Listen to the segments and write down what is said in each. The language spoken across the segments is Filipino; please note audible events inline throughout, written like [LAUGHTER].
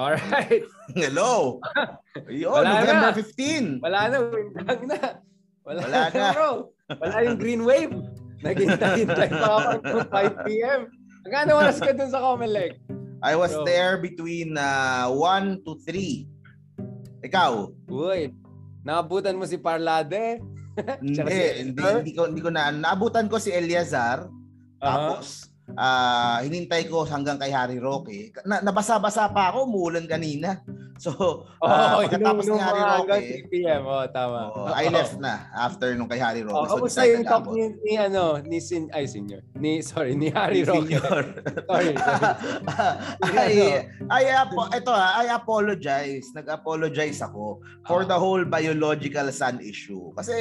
Alright. [LAUGHS] Hello. Yun, Wala November na. 15. Wala na, windang na. Wala, Wala na, na. bro. Wala yung green wave. Naghintay-hintay pa ako ng 5 p.m. Hanggang oras ka dun sa Comelec? I was Bro. there between uh, 1 to 3. Ikaw? Uy, naabutan mo si Parlade. [LAUGHS] Hindi, si hindi, hindi ko hindi ko na naabutan ko si Eliazar tapos ah hinintay ko hanggang kay Harry Roque. Na, nabasa-basa pa ako, umuulan kanina. [LAUGHS] So, ah, oh, pagkatapos ni Harry Roque, 3 p.m. Oh, tama. oh, I left na after nung kay Harry Oh, Roque. kamusta yung talk ni, ni ano, ni sin ay senior. Ni sorry, ni Harry Roque. Senior. [LAUGHS] Sorry. I, I, [LAUGHS] apo, ito ah, I apologize. Nag-apologize ako for Ah. the whole biological sun issue. Kasi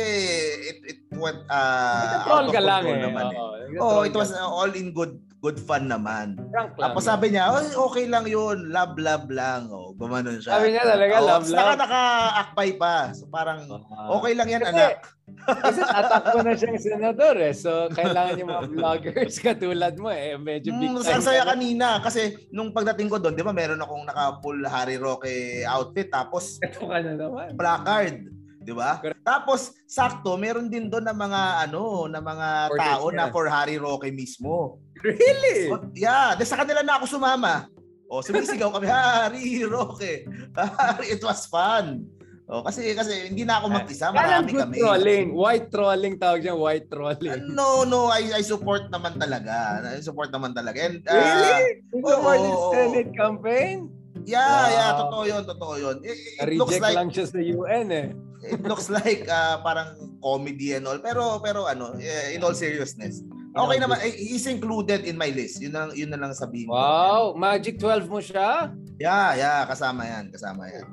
it, it went uh, out of ka lang control eh. naman eh. Oo, Oh, it was uh, all in good good fun naman. prank lang. Tapos sabi niya, "Oy, okay lang 'yun, love love lang." Oh, gumanon siya. Sabi niya talaga, Oh, love, love. Naka, naka-akbay pa. So parang Ah. okay lang 'yan, Kasi- anak. Kasi [LAUGHS] tatakbo na siyang senador eh. So, kailangan yung mga vloggers [LAUGHS] katulad mo eh. Medyo big Mm, time. ang saya ka na. kanina kasi nung pagdating ko doon, 'di ba, meron akong naka-full Harry Roque outfit tapos Ito ka na naman. placard, 'di ba? Tapos sakto, meron din doon na mga ano, na mga Orders tao niya. na for Harry Roque mismo. Really? Oh, yeah, de sa kanila na ako sumama. O, sumisigaw kami, [LAUGHS] Harry Roque. Harry, it was fun. O, kasi kasi hindi na ako mag-isa, Kaya marami good kami. trolling. White trolling tawag dyan. White trolling. No, no, I, I support naman talaga. I support naman talaga. And, uh, really? You oo, yung oo. Senate campaign? Yeah, yeah, Wow. totoo yun, totoo yun. It, it looks Reject like lang siya sa UN eh. It looks like uh, parang comedy and all pero pero ano eh, in all seriousness okay naman eh, he's included in my list yun na yun na lang sabihin ko. Wow, Magic 12 mo siya? yeah yeah kasama yan kasama yan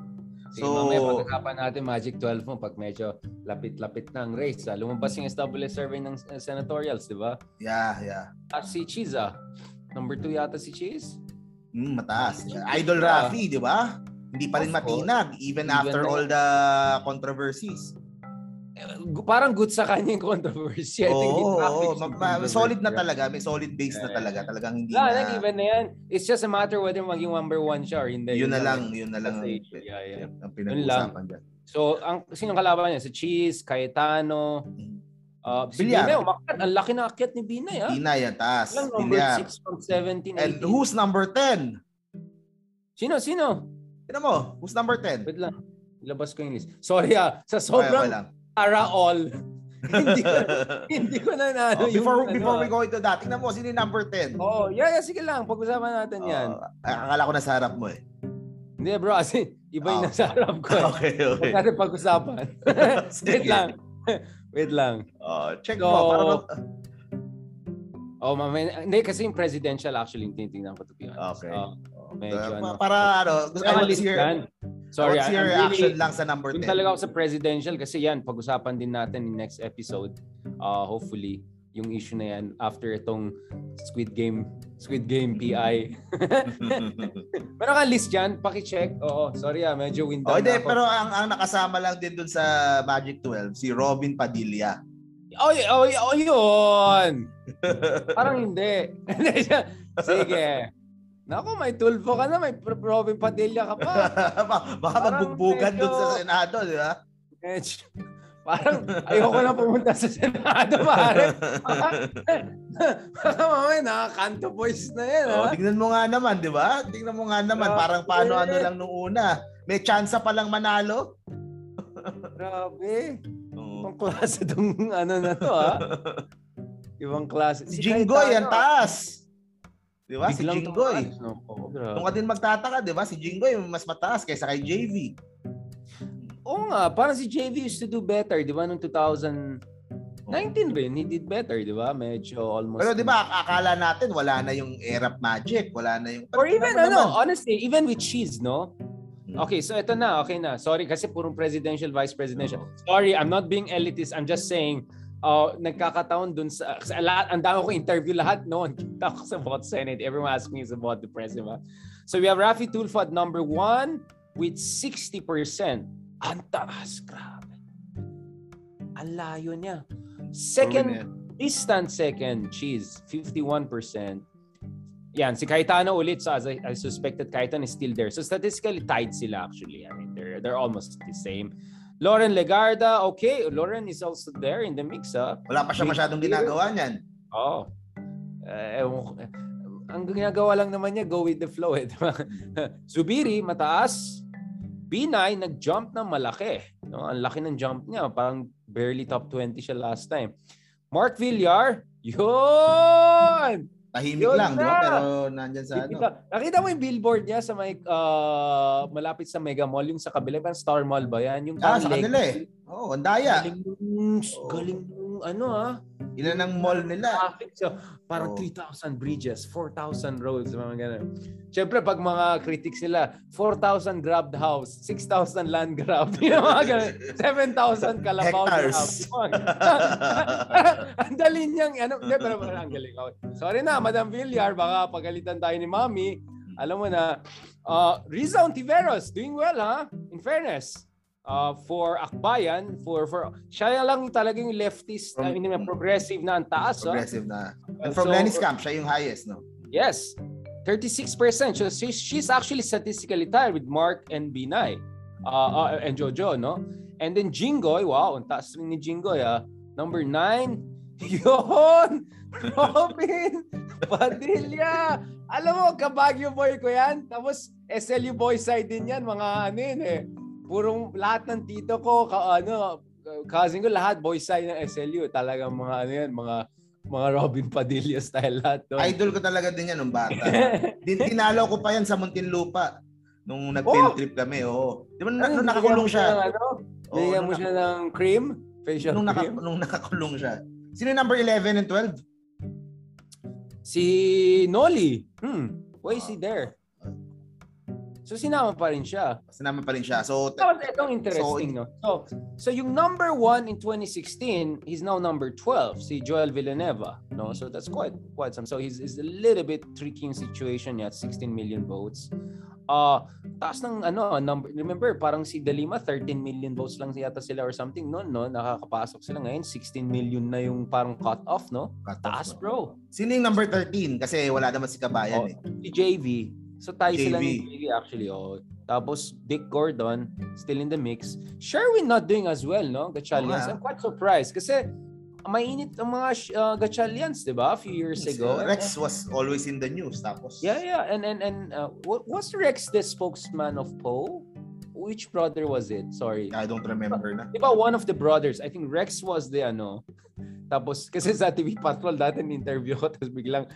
Sige, So- mamaya pag-usapan natin Magic 12 mo pag medyo lapit-lapit na ang race. Ah. Lumabas yung SWS survey ng uh, senatorials, di ba? yeah yeah Ah, si Cheese ah. Number 2 yata si Cheese. mm, mataas idol Rafi di ba hindi pa rin matinag even, Even after na- all the controversies Eh, Parang good sa kanya yung controversy. I think oo, traffics ma- solid na talaga may solid base na Yeah. talaga talagang hindi Wala, na nag-even na yan. It's just a matter whether maging number one siya or hindi. yun na lang yun na lang ang, Kasi, yeah, yeah. ang pinag-uusapan dyan So, ang sinong kalaban niya? Si Cheese, Cayetano, uh, si. Binay. umakyat. Ang laki na akyat ni Binay, ah. Ina yan taas Ilang number Villar. 6 from 17, and 18. who's number 10 Sino, sino? Tignan mo, who's number 10? Wait lang. Ilabas ko yung list. Sorry ah, sa sobrang okay para all, [LAUGHS] hindi ko hindi ko na na Oh, yung before ano, before we go into that, tingnan mo, sino yung number 10? Oh, yeah, yeah, sige lang. Pag-usapan natin yan. Oh, akala ko nasa harap mo eh. Hindi bro, kasi iba yung Oh. nasa harap ko. eh. [LAUGHS] Okay, okay. natin pag-usapan. [LAUGHS] Wait lang. Wait lang. Oh, check So, mo para mag- Oh, mamaya. Hindi, kasi yung presidential actually tinitingnan ko to be honest. Okay. Oh, medyo Uh, ano. para ano, gusto ko Analyst hear. Sorry, I want to hear I'm reaction really, lang sa number Yung 10. talaga ako sa presidential kasi yan, pag-usapan din natin in next episode. Uh, hopefully, yung issue na yan after itong Squid Game Squid Game PI. Meron [LAUGHS] ka list dyan? Paki-check. Oo, sorry ah, medyo wind oh, hindi, pero ang, ang nakasama lang din dun sa Magic 12, si Robin Padilla. Oh, y- oh, y- oh, yun! Parang hindi. [LAUGHS] Sige. Naku, may tulfo ka na, may Robin Padilla ka pa. [LAUGHS] Baka magbugbugan medyo- sa Senado, di ba? Medyo, parang ayoko na pumunta sa Senado, pare. Baka mamaya nakakanto boys na yan, ha? Oh, tingnan mo nga naman, di ba? Tingnan mo nga naman, Grabe. parang paano ano lang nung una. May tsansa pa lang manalo. Grabe. Oo. Ibang klase tong ano na to, ha? [LAUGHS] Ibang klase. Si Jinggoy, ang taas. Di ba? Si Jinggoy. no? Oo, grabe. Kung ka din magtataka, di ba? Si Jinggoy mas mataas kaysa kay JV. Oo nga, parang si JV used to do better, di ba? Noong 2019 rin, he did better, di ba? Medyo almost... Pero di ba, ak- akala natin wala na yung Erap Magic, wala na yung... Or even, ano, naman. honestly, even with cheese, no? Hmm. Okay, so ito na, okay na. Sorry kasi purong presidential, vice presidential. Sorry, I'm not being elitist. I'm just saying, uh, nagkakataon dun sa, sa lahat, ang dami ko interview lahat noon. Kita ko sa about Senate. Everyone asks me is about the president. So we have Rafi Tulfo at number one with 60%. Ang taas, grabe. Ang layo niya. Second, distant second, cheese, 51%. yan, si Cayetano ulit. So as I, I suspected, Cayetano is still there. So statistically tied sila actually. I mean, they're, they're almost the same. Lauren Legarda, okay. Lauren is also there in the mix. Ha? Wala pa siya masyadong ginagawa niyan. Oo. Oh. Uh, ang ginagawa lang naman niya, go with the flow. Eh. [LAUGHS] Zubiri, mataas. B9, nag-jump na malaki. No? Ang laki ng jump niya. Parang barely top 20 siya last time. Mark Villar, yun! Tahimik Yun lang, na. no? Pero nandyan sa ano. Nakita mo yung billboard niya sa may uh, malapit sa Mega Mall, yung sa kabila, parang Star Mall ba yan? Yung ah, sa kanila eh. Oo, oh, ang daya. Galing, oh. galing ano ah. Ilan ang mall nila? Traffic. So, parang oh. 3,000 bridges, 4,000 roads, mga ganun. Siyempre, pag mga critics sila, 4,000 grabbed house, 6,000 land grab, [LAUGHS] yung mga ganun, 7,000 kalabaw grab. [LAUGHS] ang dali niyang, ano, hindi, pero ang galing. Okay. Sorry na, Madam Villar, baka pagalitan tayo ni Mami. Alam mo na, uh, Riza Ontiveros, doing well, ha? In fairness uh, for Akbayan, for for siya lang talaga yung leftist, from, I mean, progressive na ang taas. Progressive oh. na. And from so, Lenny's camp, siya yung highest, no? Yes. 36%. So she's, she's actually statistically tied with Mark and Binay uh, uh, and Jojo, no? And then Jingoy, wow, ang taas rin ni Jingoy, ah. Number 9, [LAUGHS] yun! Robin Padilla! Alam mo, kabagyo boy ko yan. Tapos SLU boy side din yan, mga ano yun eh purong lahat ng tito ko, ka, ano, cousin ko lahat boy side ng SLU. Talagang mga ano yan, mga mga Robin Padilla style lahat. Doon. Idol ko talaga din yan nung bata. [LAUGHS] Din tinalo ko pa yan sa Muntinlupa nung nag-field oh! trip kami. Oo. Di ba ano, nung nakakulong siya? Ano? oh, mo siya ng cream? Facial nung cream? Naka, nung nakakulong siya. Sino yung number 11 and 12? Si Noli. Hmm. Why is he there? So sinama pa rin siya. Sinama pa rin siya. So so itong interesting so, no. So so yung number one in 2016, he's now number 12, si Joel Villanueva, no? So that's quite quite some. So he's is a little bit tricky yung situation niya at 16 million votes. Uh, taas ng ano, number, remember parang si Dalima 13 million votes lang yata sila or something noon, no? Nakakapasok sila ngayon 16 million na yung parang cut off, no? Cut taas, off, bro. Sino yung number 13 kasi wala naman si Kabayan oh, eh. Si JV, So tayo JV. sila ni JV actually. Oh. Tapos Dick Gordon still in the mix. Sherwin not doing as well, no? Gachalians. Oh, I'm quite surprised kasi mainit ang mga uh, Gachalians, 'di ba? A few years ago. Rex was always in the news tapos. Yeah, yeah. And and and uh, was Rex the spokesman of Poe? Which brother was it? Sorry. I don't remember na. Di ba one of the brothers, I think Rex was the ano. [LAUGHS] Tapos kasi sa TV Patrol dati in-interview ko tapos biglang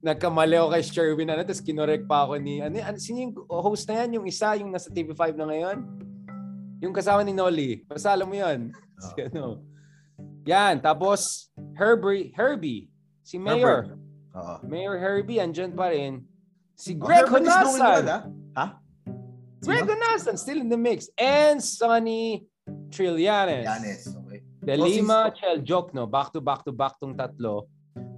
nagkamali ako kay Sherwin ano, tapos kinorek pa ako ni, ano, ano, sino yung host na yan? Yung isa, yung nasa TV5 na ngayon? Yung kasama ni Nolly. Basta alam mo yun. Oh. Si, [LAUGHS] ano. Yan, tapos Herbie, Herbie, si Mayor. Uh-huh. Mayor Herbie, andyan pa rin. Si oh, Greg oh, Honasan. Well, ha? Greg Honasan, still in the mix. And Sonny Trillanes. Trillanes, okay. De Lima, Chel Jokno, back to back to back tong tatlo.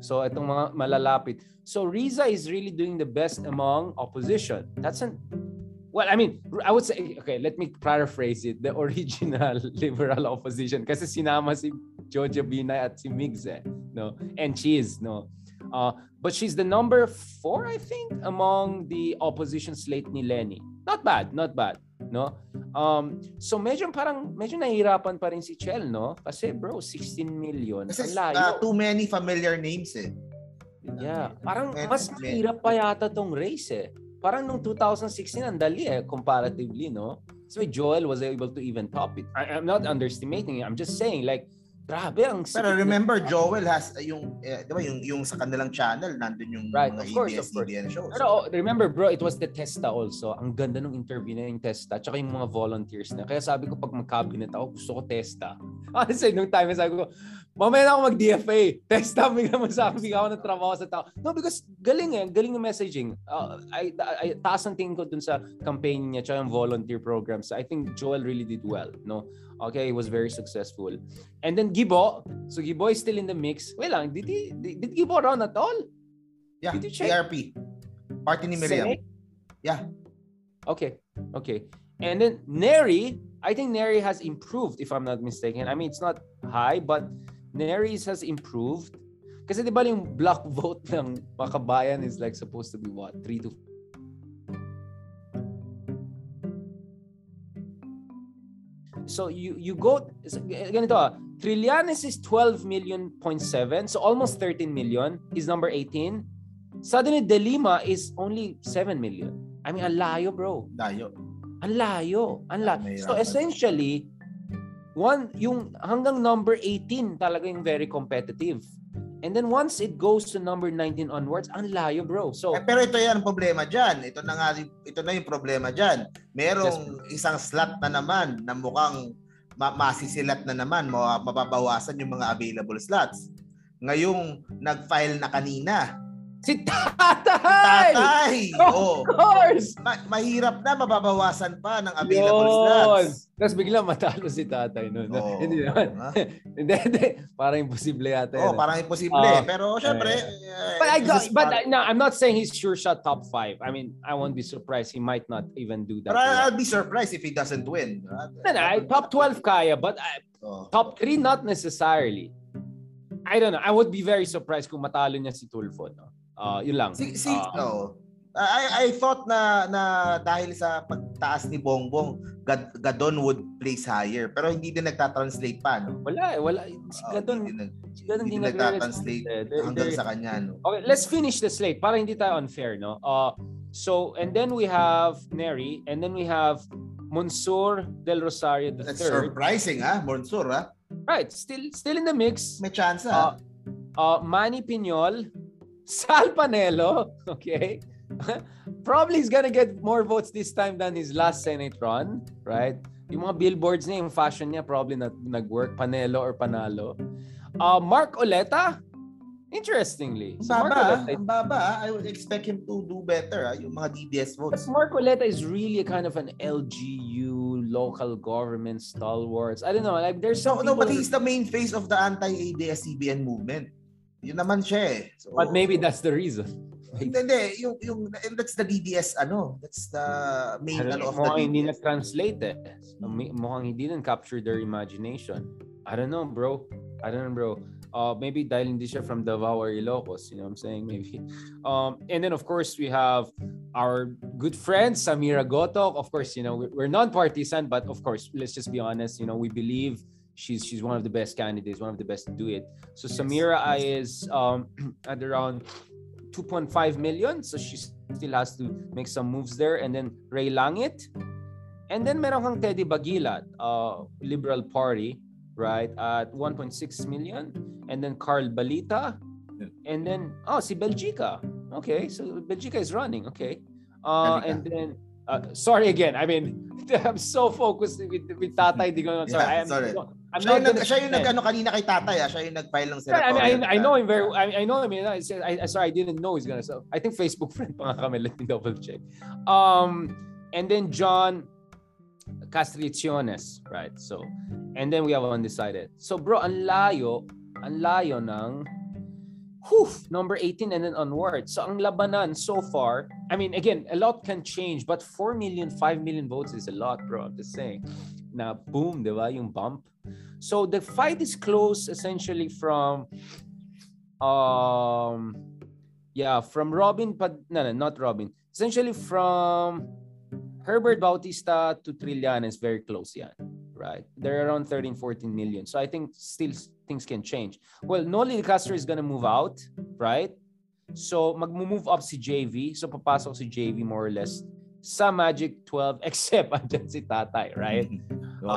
So itong mga malalapit. So Riza is really doing the best among opposition. That's an Well, I mean, I would say, okay, let me paraphrase it. The [LAUGHS] original liberal opposition. Kasi sinama si Jojo Binay at si Migs eh, no? And she's, no? Uh, but she's the number four, I think, among the opposition slate ni Lenny. Not bad, not bad, no? Um, so medyo parang medyo nahihirapan pa rin si Chel, no? Kasi bro, 16 million. Kasi uh, too many familiar names eh. Yeah, parang mas mahirap pa yata tong race eh. Parang nung 2016 ang dali eh comparatively, no? So Joel was able to even top it. I, I'm not underestimating it. I'm just saying like Grabe ang Pero remember Joel has uh, yung uh, 'di ba yung yung sa kanilang channel nandun yung right, mga of course, EBS, of course. EBN shows. Pero oh, remember bro, it was the Testa also. Ang ganda ng interview na yung Testa tsaka yung mga volunteers na. Kaya sabi ko pag mag-cabinet ako, gusto ko Testa. [LAUGHS] Honestly, nung time sabi ko, mamaya na ako mag-DFA. Testa, bigla mo sa akin, ako ng trabaho sa tao. No, because galing eh, galing yung messaging. Uh, I, I, taas ang tingin ko dun sa campaign niya tsaka yung volunteer programs. I think Joel really did well, no? Okay, he was very successful. And then Gibo, so Gibo is still in the mix. Wait lang, did he did, did Gibo run at all? Yeah, did you check? ARP. Party ni Miriam. Senate? Yeah. Okay. Okay. And then Neri, I think Neri has improved if I'm not mistaken. I mean, it's not high, but Neris has improved. Kasi di ba yung block [LAUGHS] vote ng makabayan is like supposed to be what? 3 to So you you go ganito ah, Trillanes is 12 million point 7, so almost 13 million. Is number 18. Suddenly De Lima is only 7 million. I mean, ang layo, bro. Layo. Ang layo. Ang layo. So essentially, one yung hanggang number 18 talaga yung very competitive. And then once it goes to number 19 onwards, ang layo, bro. So Eh, pero ito yan problema diyan. Ito na nga ito na yung problema diyan. Merong isang slot na naman na mukhang ma- masisilat na naman, ma- mababawasan yung mga available slots. Ngayong nag-file na kanina. Si [LAUGHS] Tatay! Tatay! Of Oh, course! ma- mahirap na mababawasan pa ng available Yun. slots. Tapos bigla matalo si tatay noon. Oo. [LAUGHS] Hindi naman. [LAUGHS] Hindi, hindi. Parang imposible yata. Oh, parang imposible. Ah. pero syempre, eh, But I got, but part- no, I'm not saying he's sure shot top five. I mean, I won't be surprised. He might not even do that. Pero I'll be surprised if he doesn't win. No, no, I- top 12 kaya, but I, Oh. top 3 not necessarily. I don't know. I would be very surprised kung matalo niya si Tulfo. No? Uh, yun lang. Si, si, Ah, no. I, I thought na na dahil sa pagtaas ni Bongbong, Gad, Gadon would place higher. Pero hindi din nagtatranslate pa, no? Wala eh. Wala. Si Oo, Gadon, hindi, nag- si Gadon hindi hindi nagtatranslate they're- hanggang they're- sa kanya, no? Okay, let's finish the slate para hindi tayo unfair, no? Uh, so, and then we have Neri, and then we have Monsur del Rosario the That's third. surprising, ha? Monsur, ha? Right, still still in the mix. May chance, Uh, ha? uh, Manny Piñol, Sal Panelo, [LAUGHS] okay? Probably he's gonna get more votes this time than his last Senate run, right? Yung mga billboards niya, yung fashion niya, probably nag- nag-work, Panelo or Panalo. Uh, Mark Oleta, interestingly. Ang baba, Oleta, ah. ang baba. Ah. I would expect him to do better, ha? Yung mga DDS But votes. Mark Oleta is really a kind of an LGU, local government stalwarts. I don't know, like there's So, some no, but he's the main face of the anti-ABS-CBN movement. Yun naman siya, eh. So, But maybe that's the reason. Hindi, hindi. Yung, yung, and that's the DDS, ano. That's the main, ano, of the mukhang hindi na-translate eh. So, mukhang hindi na capture their imagination. I don't know, bro. I don't know, bro. Uh, maybe dahil hindi siya from Davao or Ilocos, you know what I'm saying? Maybe. Um, and then, of course, we have our good friend, Samira Gotok. Of course, you know, we- we're non-partisan, but of course, let's just be honest, you know, we believe she's she's one of the best candidates, one of the best to do it. So Samira is um, [CLEARS THROAT] at around 2.5 million. So she still has to make some moves there. And then Ray Langit. And then meron kang Teddy Bagilat, uh, Liberal Party, right? At 1.6 million. And then Carl Balita. And then, oh, si Belgica. Okay, so Belgica is running. Okay. Uh, and then, uh, sorry again. I mean, [LAUGHS] I'm so focused with, with Tatay. Di ko, sorry. Yeah, I'm, sorry. I'm Siya yung, not nag, gonna siya yung nag, ano, kanina kay tatay, ah. Siya yung nag-file ng Yeah, I mean, senatorial. I, I know him very. I, I know him. I, I, I sorry, I didn't know he's gonna. So I think Facebook [LAUGHS] friend pa nga kami. Let me double check. Um, and then John Castriciones, right? So, and then we have undecided. So, bro, ang layo, ang layo ng whew, number 18 and then onward. So, ang labanan so far, I mean, again, a lot can change, but 4 million, 5 million votes is a lot, bro. I'm just saying. Na boom, di ba? Yung bump. So the fight is close essentially from um yeah, from Robin but no, no, not Robin. Essentially from Herbert Bautista to Trillanes very close yeah. Right? They're around 13 14 million. So I think still things can change. Well, Noli Castro is gonna move out, right? So magmo-move up si JV. So papasok si JV more or less sa Magic 12 [LAUGHS] except andyan si Tatay, right? So,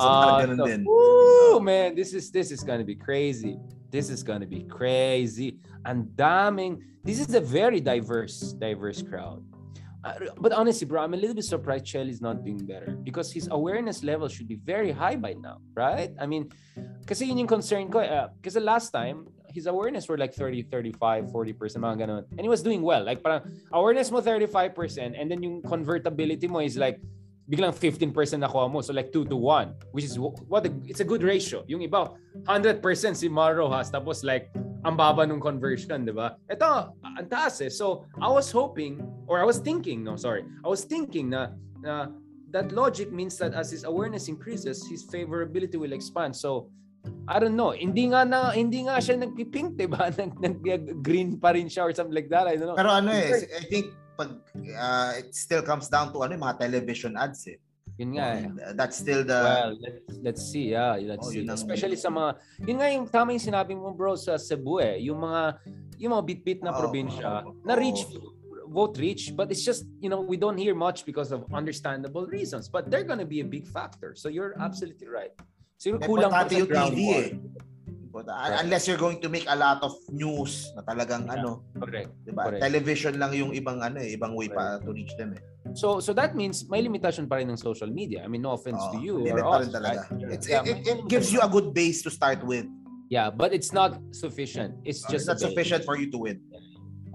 so, din. Woo, man, this is this is gonna be crazy. This is gonna be crazy. And damning, this is a very diverse, diverse crowd. Uh, but honestly, bro, I'm a little bit surprised Chelly's not doing better because his awareness level should be very high by now, right? I mean, kasi yun yung concern ko. Uh, kasi last time, his awareness were like 30, 35, 40%, mga ganun. And he was doing well. Like parang awareness mo 35% and then yung convertibility mo is like biglang 15% nakuha mo. So like 2 to 1, which is wh- what a, it's a good ratio. Yung iba, 100% si Mar Rojas, tapos like ang baba nung conversion, di ba? Ito, ang taas eh. So I was hoping, or I was thinking, no, sorry. I was thinking na, na that logic means that as his awareness increases, his favorability will expand. So I don't know. Hindi nga na hindi nga siya nagpipink, 'di ba? [LAUGHS] Nag, nag green pa rin siya or something like that. I don't know. Pero ano eh, I think pag uh, it still comes down to ano, mga television ads eh. Yun nga eh. That's still the Well, let's, let's see. Yeah, let's Oh, see. Especially sa mga yun nga yung tama yung sinabi mo bro sa Cebu eh. Yung mga yung mga bit-bit na Oo, probinsya oo, na oo. reach vote reach but it's just you know we don't hear much because of understandable reasons but they're gonna be a big factor so you're absolutely right Siguro kulang pa sa TV groundwork. Eh. Importante. Unless you're going to make a lot of news na talagang Yeah. ano, Correct. 'di ba? Correct. Television lang yung ibang ano eh, ibang way pa to reach them eh. So so that means may limitation pa rin ng social media. I mean no offense to Oo, you or us, talaga. right? It's, Yeah, it, it, it gives you a good base to start with. Yeah, but it's not sufficient. It's It's just not a base. sufficient for you to win.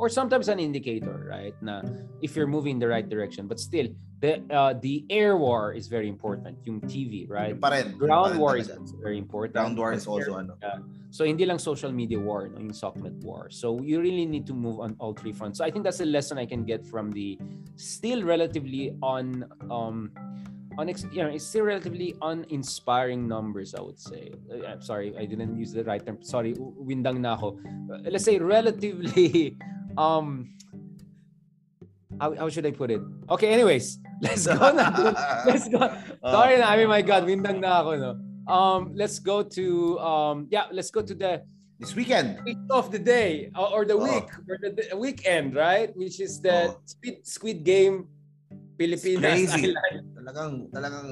Or sometimes an indicator, right? Na if you're moving in the right direction, but still the uh, the air war is very important. Yung TV, right? Pa rin. Ground pa war is very important. Ground war is also ano. So hindi lang social media war, no, yung SOCMED war. So you really need to move on all three fronts. So I think that's a lesson I can get from the still relatively on um on you know, it's still relatively uninspiring numbers, I would say. Uh, I'm sorry, I didn't use the right term. Sorry, windang na ako. Uh, let's say relatively [LAUGHS] um how, how should I put it? Okay, anyways, [LAUGHS] let's go na. [LAUGHS] let's go. Sorry na, I mean my god, windang na ako no. Um let's go to um yeah, let's go to the This weekend. week of the day or, or the Oh. week or the, the weekend, right? Which is the Oh. Squid Squid Game Pilipinas Crazy. [LAUGHS] Island. Talagang talagang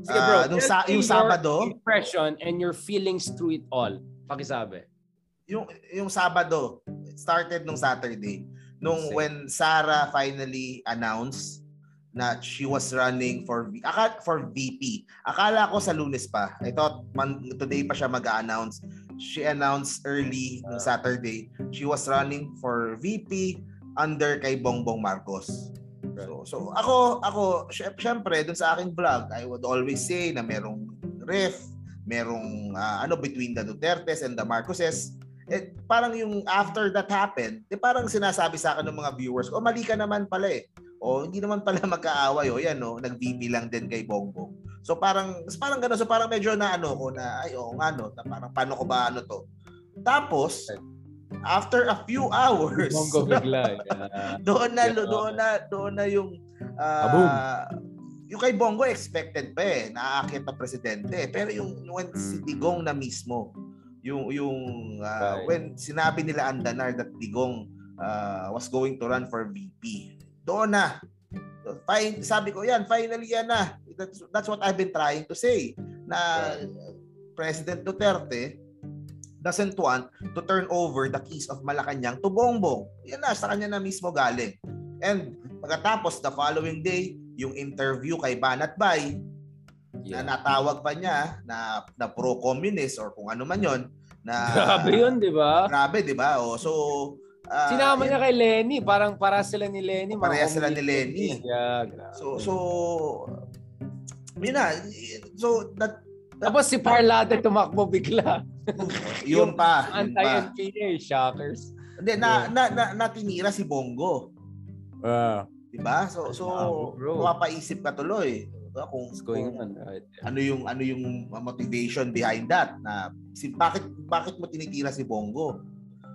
Sige bro, ah, nung, sa, yung your Sabado, impression and your feelings through it all. Pakisabi. Yung yung Sabado, started nung Saturday. Nung Same. when Sarah finally announced na she was running for aka, for VP. Akala ko sa Lunes pa. I thought man, today pa siya mag-announce. She announced early nung Saturday. She was running for VP under kay Bongbong Marcos. So, so ako ako sy- syempre dun sa aking vlog, I would always say na merong ref, merong ah, ano between the Dutertes and the Marcoses. Eh, parang yung after that happened, eh, parang sinasabi sa akin ng mga viewers, oh mali ka naman pala eh. O hindi naman pala [LAUGHS] magkaaway. O yan no, nag-VP lang din kay Bongbong. So parang parang gano'n. So parang medyo na ano ko na ay oo nga no, na parang paano ko ba ano to. Tapos after a few [LAUGHS] hours, Bongo [LAUGHS] bigla. Yeah. doon na Yeah. doon na doon na yung Kaboom. yung kay Bongo expected pa eh naaakit na presidente pero yung when si Digong na mismo yung yung Right. when sinabi nila Andanar that Digong ah, was going to run for VP doon na fine sabi ko yan finally yan na that's, that's what I've been trying to say na President Duterte doesn't want to turn over the keys of Malacanang to Bongbong. Yan na, sa kanya na mismo galing. And pagkatapos, the following day, yung interview kay Banat Bay, Yeah. na natawag pa niya na, na pro-communist or kung ano man yon na [LAUGHS] Grabe yun, di ba? Grabe, di ba? O, so, ah, Sinama niya kay Lenny. Parang para sila ni Lenny. mga Parehas sila ni. Lenny. Yeah, grabe. So, so, yun na. So, that, Tapos si Parlade tumakbo bigla. [LAUGHS] yun pa. Yun pa. Anti-NPA, shockers. Hindi, na, na, na, natinira si Bongo. Uh, Diba? So, so mapapaisip ka tuloy. Diba? Kung, what's going kung on? Right? ano yung ano yung motivation behind that na si bakit bakit mo tinitira si Bongo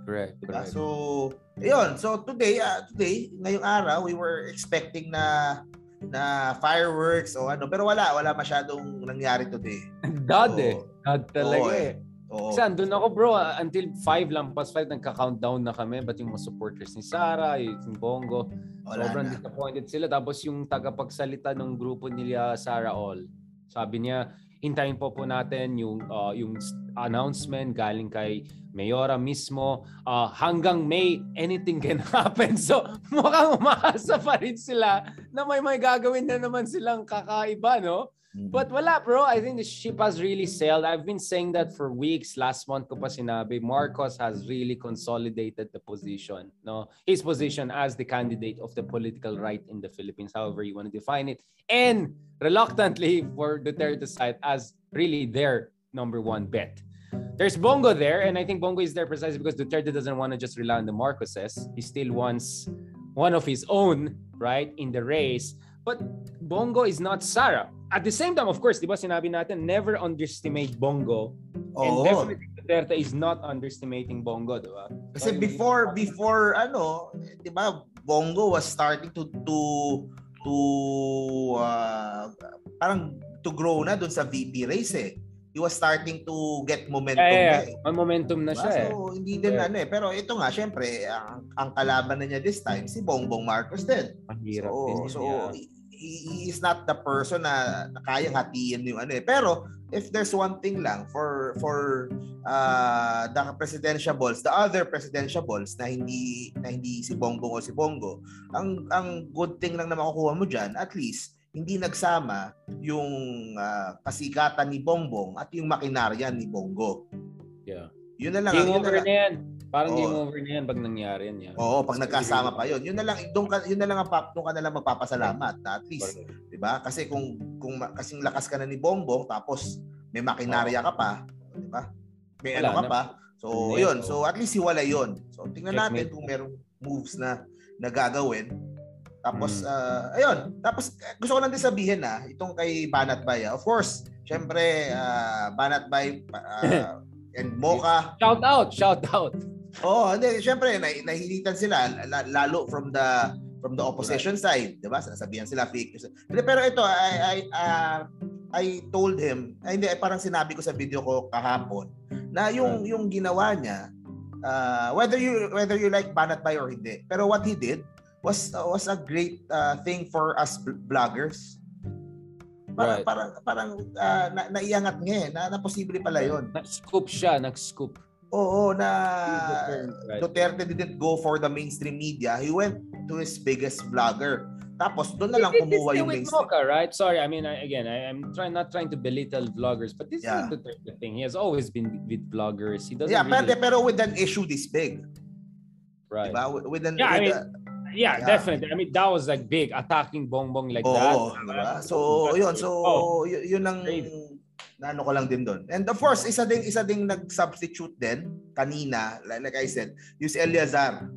Correct, diba correct. so ayun so today ah, today ngayong araw we were expecting na na fireworks o ano pero wala wala masyadong nangyari today God Oo. eh. God talaga Oo, eh. Oo. Kasi andun ako bro, ah, until 5 lang, pas 5 nagka-countdown na kami. But yung mga supporters ni Sarah, yung Bongo, wala sobrang na. disappointed sila. Tapos yung tagapagsalita ng grupo nila Sarah All, sabi niya, hintayin po po natin yung ah, yung announcement galing kay Mayora mismo. Ah, hanggang May, anything can [LAUGHS] happen. So mukhang umaasa pa rin sila na may may gagawin na naman silang kakaiba, no? But wala bro, I think the ship has really sailed. I've been saying that for weeks. Last month ko pa sinabi, Marcos has really consolidated the position, no? His position as the candidate of the political right in the Philippines, however you want to define it. And reluctantly for Duterte's side as really their number one bet. There's Bongo there, and I think Bongo is there precisely because Duterte doesn't want to just rely on the Marcoses. He still wants one of his own, right, in the race. But Bongo is not Sarah. At the same time, of course, di ba sinabi natin, never underestimate Bongo And Oo. definitely Duterte is not underestimating Bongo, di ba? Kasi before before ano, 'di ba, Bongo was starting to to to uh, parang to grow na dun sa VP race eh. He was starting to get momentum Yeah, yeah, na yeah. eh. Momentum na Diba? siya eh. So, hindi din Yeah. ano eh. Pero ito nga, syempre, ang, ang kalaban na niya this time, si Bongbong Marcos din. Ang hirap So, din. so yeah. He, is not the person na, na kayang hatiin yung ano eh. Pero, if there's one thing lang for for uh, the presidential balls, the other presidential balls na hindi na hindi si Bongbong o si Bongo, ang ang good thing lang na makukuha mo diyan, at least hindi nagsama yung ah, kasikatan ni Bongbong at yung makinarya ni Bongo. Yeah. Yun na lang. Game yun na over lang. na yan. Parang Oo. game over na yan pag nangyari yan. Yeah. Oo, pag nagkasama pa yun. Yun na lang, doon ka, yun na lang ang pap, doon ka na lang magpapasalamat na at least, 'di ba? Kasi kung kung kasing lakas ka na ni Bongbong tapos may makinarya ka pa, 'di ba? May Wala ano ka na. pa. So, yun. So, at least hiwala yun. So, tingnan natin kung merong moves na nagagawin. Tapos, Mm. ah, ayun. Tapos, gusto ko lang din sabihin na, itong kay Banat Bay, ah, of course, syempre, ah, Banat Bay ah, [LAUGHS] and Mocha, Shout out! Shout out! Oh, hindi, syempre na, nahilitan sila la- lalo from the from the opposition side, 'di ba? Sinasabihan sila fake news. Pero ito I I uh, I told him, ay, hindi parang sinabi ko sa video ko kahapon na yung yung ginawa niya uh, whether you whether you like Banat Bay or hindi. Pero what he did was was a great uh, thing for us bl- vloggers. Parang Right. parang parang uh, na, naiangat niya eh, na, na posible pala 'yon. Nag-scoop siya, nag-scoop. Oo, na Right. Duterte didn't go for the mainstream media. He went to his biggest vlogger. Tapos doon na lang kumuha yung mainstream. Mocha, right? Sorry, I mean, I, again, I, I'm trying not trying to belittle vloggers, but this Yeah. is the Duterte thing. He has always been with vloggers. He doesn't Yeah, pero, really, pero with an issue this big, right? diba? With, an Yeah, I with mean, a- Yeah, Yeah. definitely. I mean, that was like big, attacking Bongbong like that. oo, diba? So, yun, so Oh, yun ang naano ko lang din doon. And of course, isa ding isa ding nag-substitute din kanina, like, I said, si Eliazar.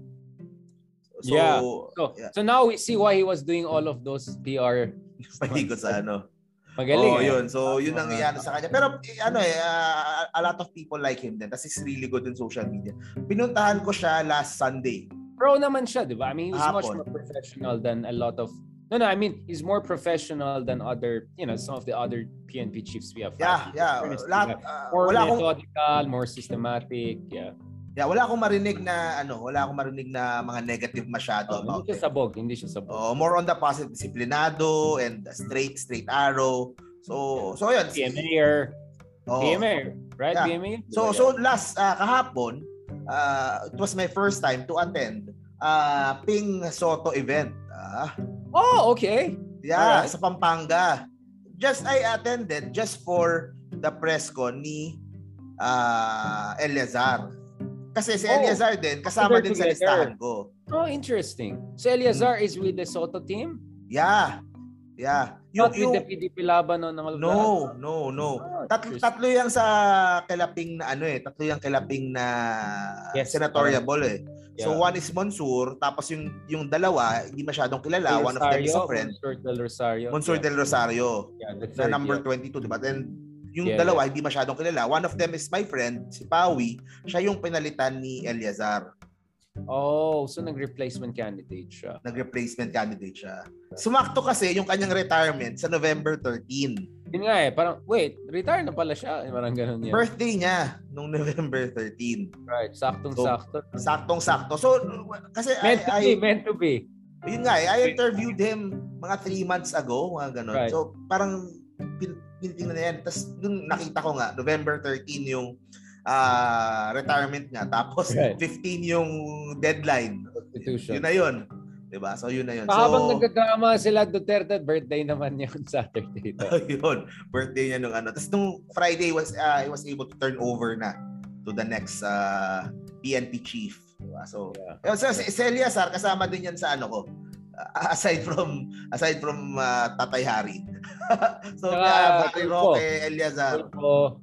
So, Yeah. so, yeah. so now we see why he was doing all of those PR. pahigot [LAUGHS] sa ano. Magaling. Oo, eh. yun. So, yun ang Mga- iano sa kanya. Pero, ano eh, ah, a lot of people like him din. Kasi he's really good in social media. Pinuntahan ko siya last Sunday. Pro naman siya, di ba? I mean, he's much Hapon. more professional than a lot of No, no, I mean, he's more professional than other, you know, some of the other PNP chiefs we have. Yeah, yeah. Lahat, ah, more wala akong methodical, more systematic, yeah. yeah, wala akong marinig na ano, wala akong marinig na mga negative masyado Oh, about hindi siya sabog, hindi siya sabog. Oh, more on the positive disciplinado and straight straight arrow. So, so yun. PMA, Oh. PMA, right? Yeah. PMA? So so last ah, kahapon, uh, it was my first time to attend uh, Ping Soto event. Ah, Oh, okay. yeah, Alright. sa Pampanga. Just I attended just for the press con ni uh, Eleazar. Kasi si Oh, Eleazar din kasama din sa together. listahan ko. Oh, interesting. So Eliazar is with the Soto team? Yeah. Yeah. Yung, Not with yung, the PDP Laban and of that? no, no, no. Oh, Tatlo, tatlo yang sa kilaping na ano eh, tatlo yung kilaping na Yes, senatoriable eh. So Yeah. one is Monsur, tapos yung yung dalawa hindi masyadong kilala, one of them is a friend. Monsur del Rosario. Monsur yeah. del Rosario, Yeah, the na third, number yeah. 22, di ba? Then yung Yeah, dalawa hindi masyadong kilala. One of them is my friend, si Pawi. Siya yung pinalitan ni Eliazar. Oh, so nag-replacement candidate siya. Nag-replacement candidate siya. Sumakto kasi yung kanyang retirement sa November 13. Yun nga eh, parang, wait, retire na pala siya. Eh, Parang ganun yan. Birthday niya nung November 13. Right, saktong-sakto. Saktong-sakto. So, kasi I, meant to I, be, meant to be. yun nga, eh, I interviewed him mga three months ago, mga ganun. Right. So, parang pin- pinitingnan na yan. Tapos, nung nakita ko nga, November 13 yung ah, retirement niya. Tapos, Right. 15 yung deadline. Constitution. Yun na yun. 'Di ba? So, yun na yun. Habang so, nagkagama sila Duterte, birthday naman yun [LAUGHS] Saturday. [LAUGHS] yun, birthday niya nung ano. Tapos nung Friday was uh, he was able to turn over na to the next uh, PNP chief. Diba? So, Yeah. so si, si Eliasar kasama din yan sa ano ko. Uh, aside from aside from uh, Tatay Hari. [LAUGHS] so, Saka, uh. Roque, Eliasar. Tulfo,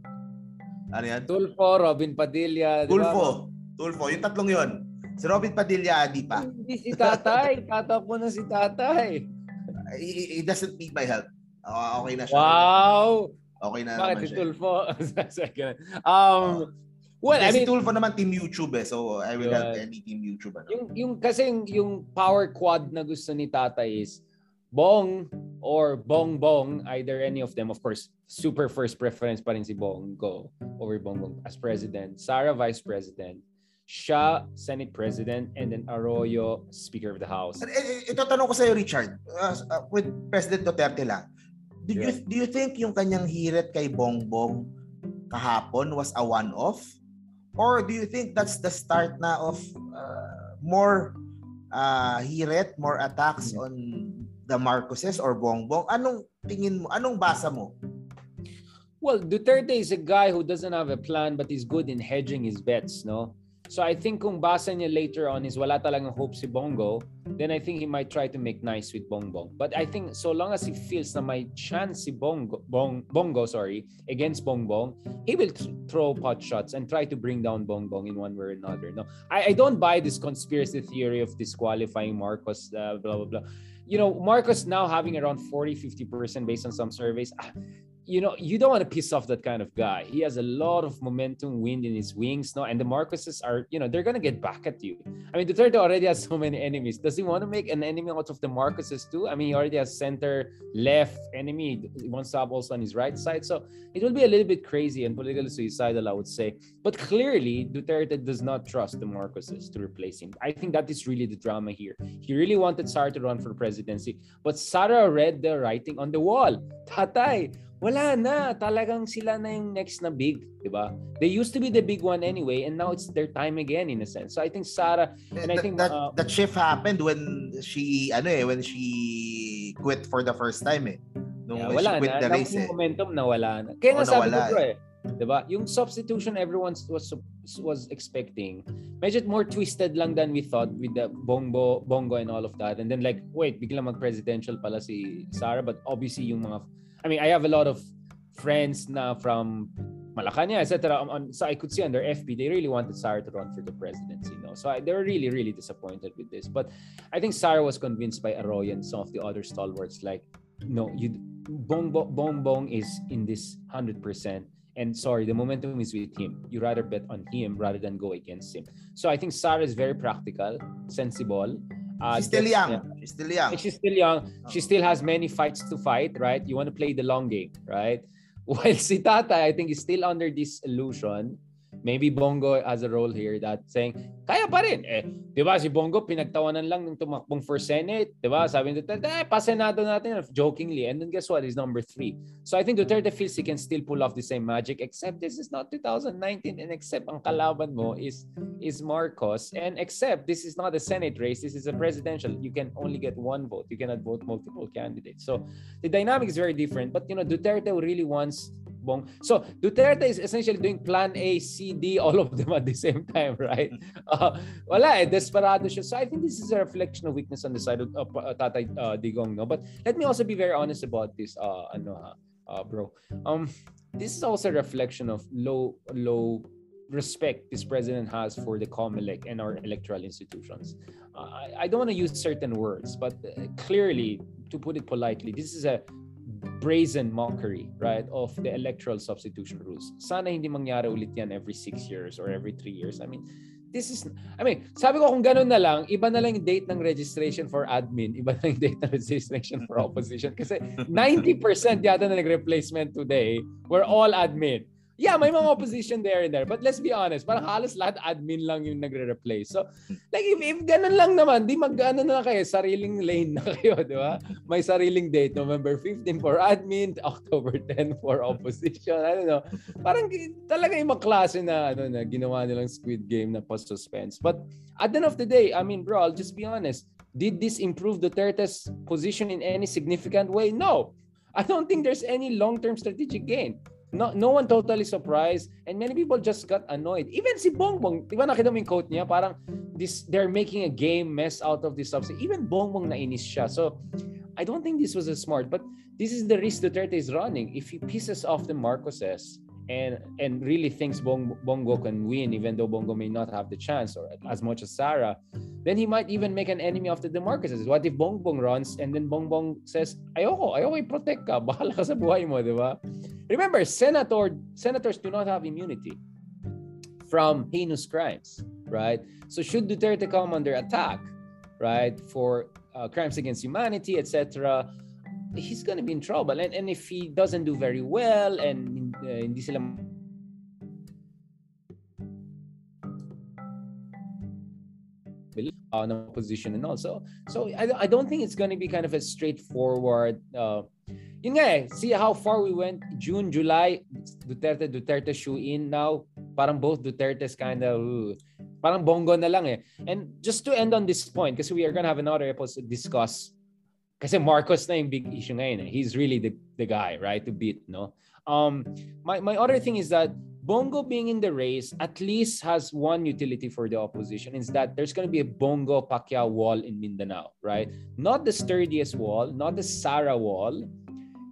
Ano yan? Tulfo, Robin Padilla. di ba? Tulfo. Tulfo. Yung tatlong yun. Si Robin Padilla, di pa. Hindi si tatay. [LAUGHS] Tatakbo na si tatay. He, he doesn't need my help. Okay na siya. Wow! Okay na Bakit naman si siya. Tulfo? [LAUGHS] Um, well, I mean, si Tulfo naman team YouTube eh. So I will Yun. help any team YouTube. Ano. yung, yung, kasi yung, yung power quad na gusto ni Tata is Bong or Bong Bong, either any of them. Of course, super first preference pa rin si Bongo over Bongbong as president. Sara vice president. Siya, Senate President, and then Arroyo, Speaker of the House. Eh, eh, Ito tanong ko sa iyo Richard, uh, uh, with President Duterte lang. Did you do you think yung kanyang hirit kay Bongbong kahapon was a one-off? Or do you think that's the start na of uh, more uh, hirit, more attacks on the Marcoses or Bongbong? Anong tingin mo? Anong basa mo? Well, Duterte is a guy who doesn't have a plan but is good in hedging his bets, no? So I think kung basa niya later on is wala talagang hope si Bongo, then I think he might try to make nice with Bongbong. But I think so long as he feels na may chance si Bongo, Bong, Bongo sorry, against Bongbong, he will th- throw pot shots and try to bring down Bongbong in one way or another. No, I, I don't buy this conspiracy theory of disqualifying Marcos, uh, blah, blah, blah. You know, Marcos now having around 40, 50% based on some surveys. Ah, You know, you don't want to piss off that kind of guy. He has a lot of momentum, wind in his wings, no? And the Marcoses are, you know, they're gonna get back at you. I mean, Duterte already has so many enemies. Does he want to make an enemy out of the Marcoses too? I mean, he already has center, left enemy. He wants to have also on his right side. So it will be a little bit crazy and politically suicidal, I would say. But clearly, Duterte does not trust the Marcoses to replace him. I think that is really the drama here. He really wanted Sara to run for presidency, but Sara read the writing on the wall. Tatay, wala na. Talagang sila na yung next na big, di ba? They used to be the big one anyway, and now it's their time again in a sense. So I think Sara, and I think that, uh, that shift happened when she ano eh when she quit for the first time eh. Nung yeah, wala she quit na. the Yung race eh. momentum nawala na. Kaya nga Oo, sabi ko bro eh. 'di ba? Yung substitution everyone was was expecting. Medyo more twisted lang than we thought with the bongo bongo and all of that. And then like, wait, biglang mag-presidential pala si Sara but obviously yung mga I mean, I have a lot of friends now from Malacanang, etc. On, um, on, um, so I could see on their FB, they really wanted Sara to run for the presidency. No? So I, they were really, really disappointed with this. But I think Sara was convinced by Arroyo and some of the other stalwarts, like, no, you Bong Bong, Bong, is in this 100%. And sorry, the momentum is with him. You rather bet on him rather than go against him. So I think Sara is very practical, sensible. Uh, She's still young. yeah. She's still young. She's still young. She still has many fights to fight, right? You want to play the long game, right? [LAUGHS] While si Tata, I think is still under this illusion. Maybe Bongo has a role here that saying, kaya pa rin. Eh, di ba si Bongo pinagtawanan lang nung tumakbong for Senate. Di ba? Sabi ni Duterte, eh, pasenado natin jokingly. And then guess what? He's number three. So I think Duterte feels he can still pull off the same magic except this is not 2019 and except ang kalaban mo is is Marcos and except this is not a Senate race, this is a presidential. You can only get one vote. You cannot vote multiple candidates. So the dynamic is very different. But you know, Duterte really wants So Duterte is essentially doing plan A, C, D, all of them at the same time, right? [LAUGHS] Uh, wala eh, desperado siya. So I think this is a reflection of weakness on the side of uh, uh, Tatay uh, Digong, no? But let me also be very honest about this, uh, ano ha, uh, bro. Um, this is also a reflection of low, low respect this president has for the COMELEC and our electoral institutions. Uh, I, I don't want to use certain words, but uh, clearly, to put it politely, this is a brazen mockery, right, of the electoral substitution rules. Sana hindi mangyari ulit yan every six years or every three years. I mean, this is, I mean, sabi ko kung ganun na lang, iba na lang yung date ng registration for admin, iba na yung date ng registration for opposition. Kasi 90% yata na nag-replacement today were all admin. Yeah, may mga opposition there and there. But let's be honest, parang halos lahat admin lang yung nagre-replace. So, like, if, if ganun lang naman, di mag-ano na kayo, sariling lane na kayo, di ba? May sariling date, November 15 for admin, [LAUGHS] October 10 for opposition. I don't know. Parang talaga yung klase na, ano, na ginawa nilang Squid Game na post-suspense. But at the end of the day, I mean, bro, I'll just be honest. Did this improve Duterte's position in any significant way? No. I don't think there's any long-term strategic gain. No, no one totally surprised and many people just got annoyed. Even si Bongbong, di ba nakita mo yung quote niya? Parang this, they're making a game mess out of this subsidy. Even Bongbong nainis siya. So, I don't think this was a smart, but this is the risk Duterte is running. If he pisses off the Marcoses and and really thinks Bong, Bongo can win, even though Bongo may not have the chance or as much as Sarah, then he might even make an enemy of the DeMarcuses. What if Bongbong runs and then Bongbong says, ayoko, ayoko i-protect ka, [LAUGHS] bahala ka sa buhay mo, di ba? Remember, senator, senators do not have immunity from heinous crimes, right? So should Duterte come under attack, right, for uh, crimes against humanity, etc., he's going to be in trouble. And, and if he doesn't do very well and in uh, hindi sila on a position and also So, I, I don't think it's going to be kind of a straightforward. Uh, yun eh, see how far we went. June, July, Duterte, Duterte shoe in now. Parang both Duterte's kind of, parang bongo na lang eh. And just to end on this point, because we are going to have another episode discuss kasi Marcos na yung big issue ngayon eh. He's really the, the guy, right, to beat, no? Um, my, my other thing is that Bongo being in the race at least has one utility for the opposition is that there's going to be a Bongo Pacquiao wall in Mindanao, right? Not the sturdiest wall, not the Sara wall,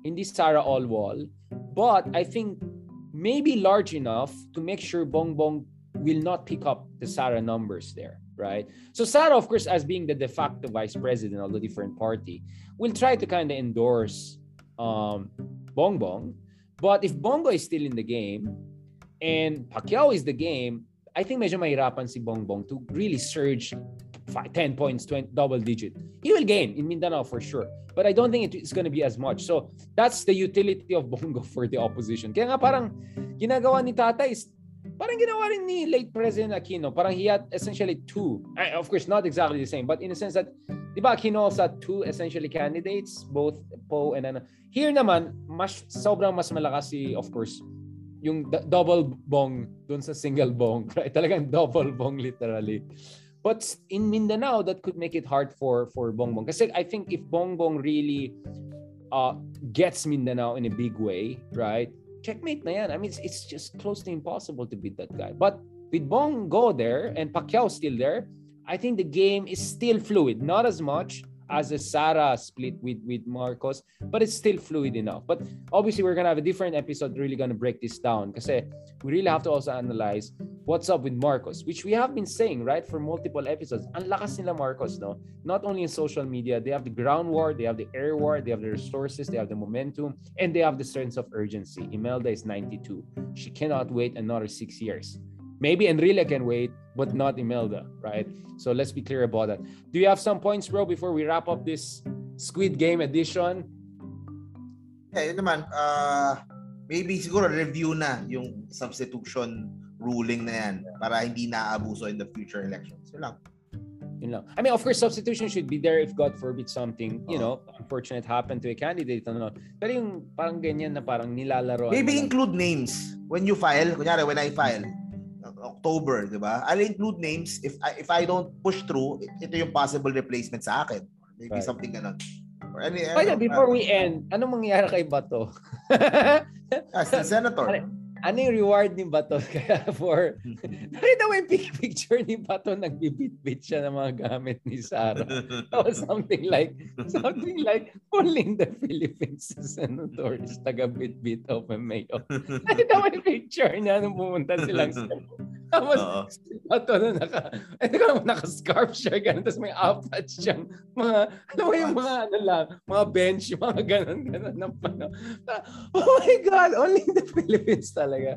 in the Sara all wall, but I think maybe large enough to make sure Bongbong will not pick up the Sara numbers there right? So Sara, of course, as being the de facto vice president of the different party, will try to kind of endorse um, Bongbong. But if Bongo is still in the game and Pacquiao is the game, I think medyo mahirapan si Bongbong to really surge five, 10 points, 20, double digit. He will gain in Mindanao for sure. But I don't think it's going to be as much. So that's the utility of Bongo [LAUGHS] for the opposition. Kaya nga parang ginagawa ni Tata is parang ginawa rin ni late President Aquino. Parang he had essentially two. Of course, not exactly the same, but in a sense that, di ba, Aquino also had two essentially candidates, both Poe and ano. Here naman, mas, sobrang mas malakas si, of course, yung d- double bong dun sa single bong. [LAUGHS] Right? Talagang double bong literally. But in Mindanao, that could make it hard for for Bongbong. Kasi I think if Bongbong really uh, gets Mindanao in a big way, right? Checkmate na yan. I mean, it's, it's just close to impossible to beat that guy. But with Bongo there and Pacquiao still there, I think the game is still fluid. Not as much as a Sara split with with Marcos, but it's still fluid enough. But obviously, we're gonna have a different episode really gonna break this down because eh, we really have to also analyze what's up with Marcos, which we have been saying right for multiple episodes. Ang lakas nila Marcos, no? Not only in social media, they have the ground war, they have the air war, they have the resources, they have the momentum, and they have the sense of urgency. Imelda is 92. She cannot wait another six years. Maybe Enrile can wait, but not Imelda, right? So let's be clear about that. Do you have some points, bro, before we wrap up this Squid Game edition? Yeah, yun naman. Uh, maybe siguro review na yung substitution ruling na yan para hindi naabuso in the future elections. Yun lang. Yun lang. I mean, of course, substitution should be there if God forbid something, you know, unfortunate happened to a candidate. Ano, pero yung parang ganyan na parang nilalaro. Maybe include names when you file. Kunyari, when I file, October, di ba? I'll include names if I, if I don't push through, ito yung possible replacement sa akin. Maybe right. something ganun. Or any, Wait, ano, before uh, we end, anong mangyayari kay Bato? as the senator. Ano yung reward ni Bato? [LAUGHS] Kaya for [LAUGHS] nakita mo yung picture ni Bato? Nagbibit-bit siya ng mga gamit ni Sarah. Or something like something like only in the Philippines ano tourist taga bit-bit of a mayo [LAUGHS] nakita mo yung picture niya nung pumunta silang tapos uh Bato na naka ano ka naka-scarf siya ganun tapos may apat siyang mga ano mo yung mga ano lang mga bench mga ganun ganun ng pano oh my god only in the [LAUGHS] Philippines talaga talaga.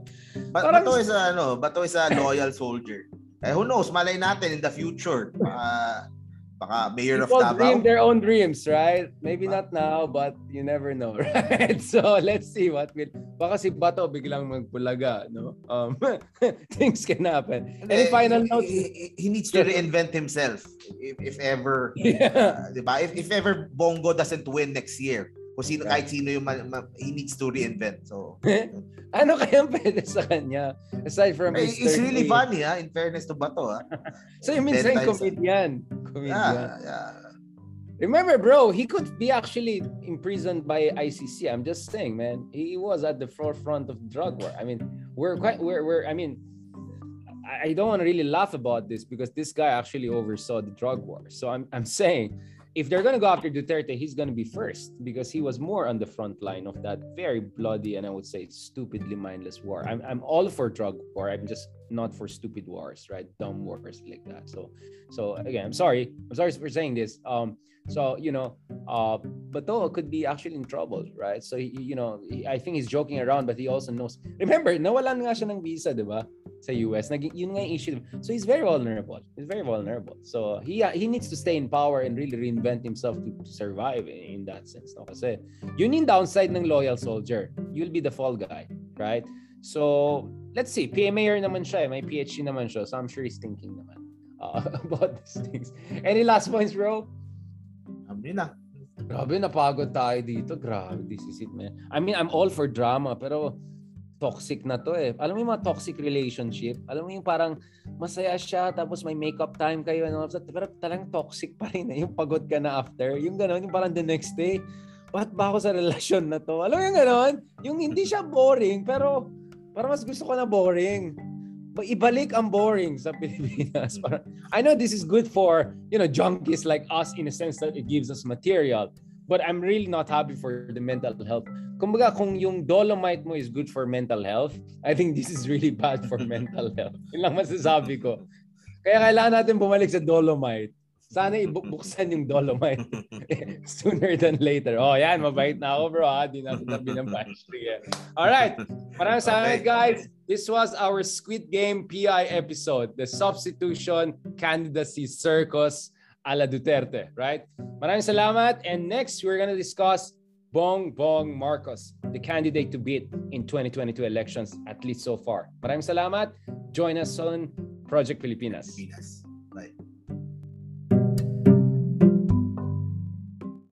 Ba- Parang, Bato is a, ano, Bato is a loyal soldier. Eh, who knows, malay natin in the future. Uh, baka mayor People of Davao. dream their own dreams, right? Maybe not now, but you never know, [LAUGHS] right? So, let's see what will... Baka si Bato biglang magpulaga, no? Um, [LAUGHS] things can happen. Any final note? He, he, needs to reinvent himself if, if ever, [LAUGHS] yeah. uh, diba? If, if ever Bongo doesn't win next year kung sino, kahit sino yung ma, ma, he needs to reinvent. So, [LAUGHS] ano kaya pwede sa kanya? Aside from his It's really funny, ha? In fairness to Bato, ha? [LAUGHS] so, yung minsan comedian. Comedian. Yeah, yeah. Remember, bro, he could be actually imprisoned by ICC. I'm just saying, man. He was at the forefront of drug war. I mean, we're quite, we're, we're I mean, I don't want to really laugh about this because this guy actually oversaw the drug war. So I'm, I'm saying if they're gonna go after Duterte, he's gonna be first because he was more on the front line of that very bloody and I would say stupidly mindless war. I'm I'm all for drug war. I'm just not for stupid wars, right? Dumb wars like that. So so again, I'm sorry. I'm sorry for saying this. Um, so you know, uh, Bato could be actually in trouble, right? So he, you know, he, I think he's joking around, but he also knows. Remember, nawalan nga siya ng visa, di ba? Sa US, naging yun nga yung issue. So he's very vulnerable. He's very vulnerable. So he he needs to stay in power and really reinvent himself to, to survive in, in that sense. No? Kasi yun yung downside ng loyal soldier. You'll be the fall guy, right? So let's see. PMAer naman siya. Eh. May PhD naman siya. So I'm sure he's thinking naman uh, [LAUGHS] about these things. Any last points, bro? Yun na. Grabe, napagod tayo dito. Grabe, this is it, man. I mean, I'm all for drama, pero toxic na to eh. Alam mo yung mga toxic relationship? Alam mo yung parang masaya siya, tapos may makeup time kayo, and pero talagang toxic pa rin eh. Yung pagod ka na after. Yung gano'n, yung parang the next day, bakit ba ako sa relasyon na to? Alam mo yung gano'n? Yung hindi siya boring, pero parang mas gusto ko na boring ibalik ang boring sa Pilipinas. I know this is good for, you know, junkies like us in a sense that it gives us material. But I'm really not happy for the mental health. Kumbaga, kung yung dolomite mo is good for mental health, I think this is really bad for [LAUGHS] mental health. Yun lang masasabi ko. Kaya kailangan natin bumalik sa dolomite. Sana ibuksan [LAUGHS] yung Dolomite [LAUGHS] [LAUGHS] sooner than later. Oh, yan. Mabait na ako, bro. Ha? Di na sinabi ng bash. Alright. Maraming salamat, guys. This was our Squid Game PI episode. The substitution candidacy circus a la Duterte. Right? Maraming salamat. And next, we're gonna discuss Bong Bong Marcos, the candidate to beat in 2022 elections, at least so far. Maraming salamat. Join us on Project Pilipinas. Pilipinas.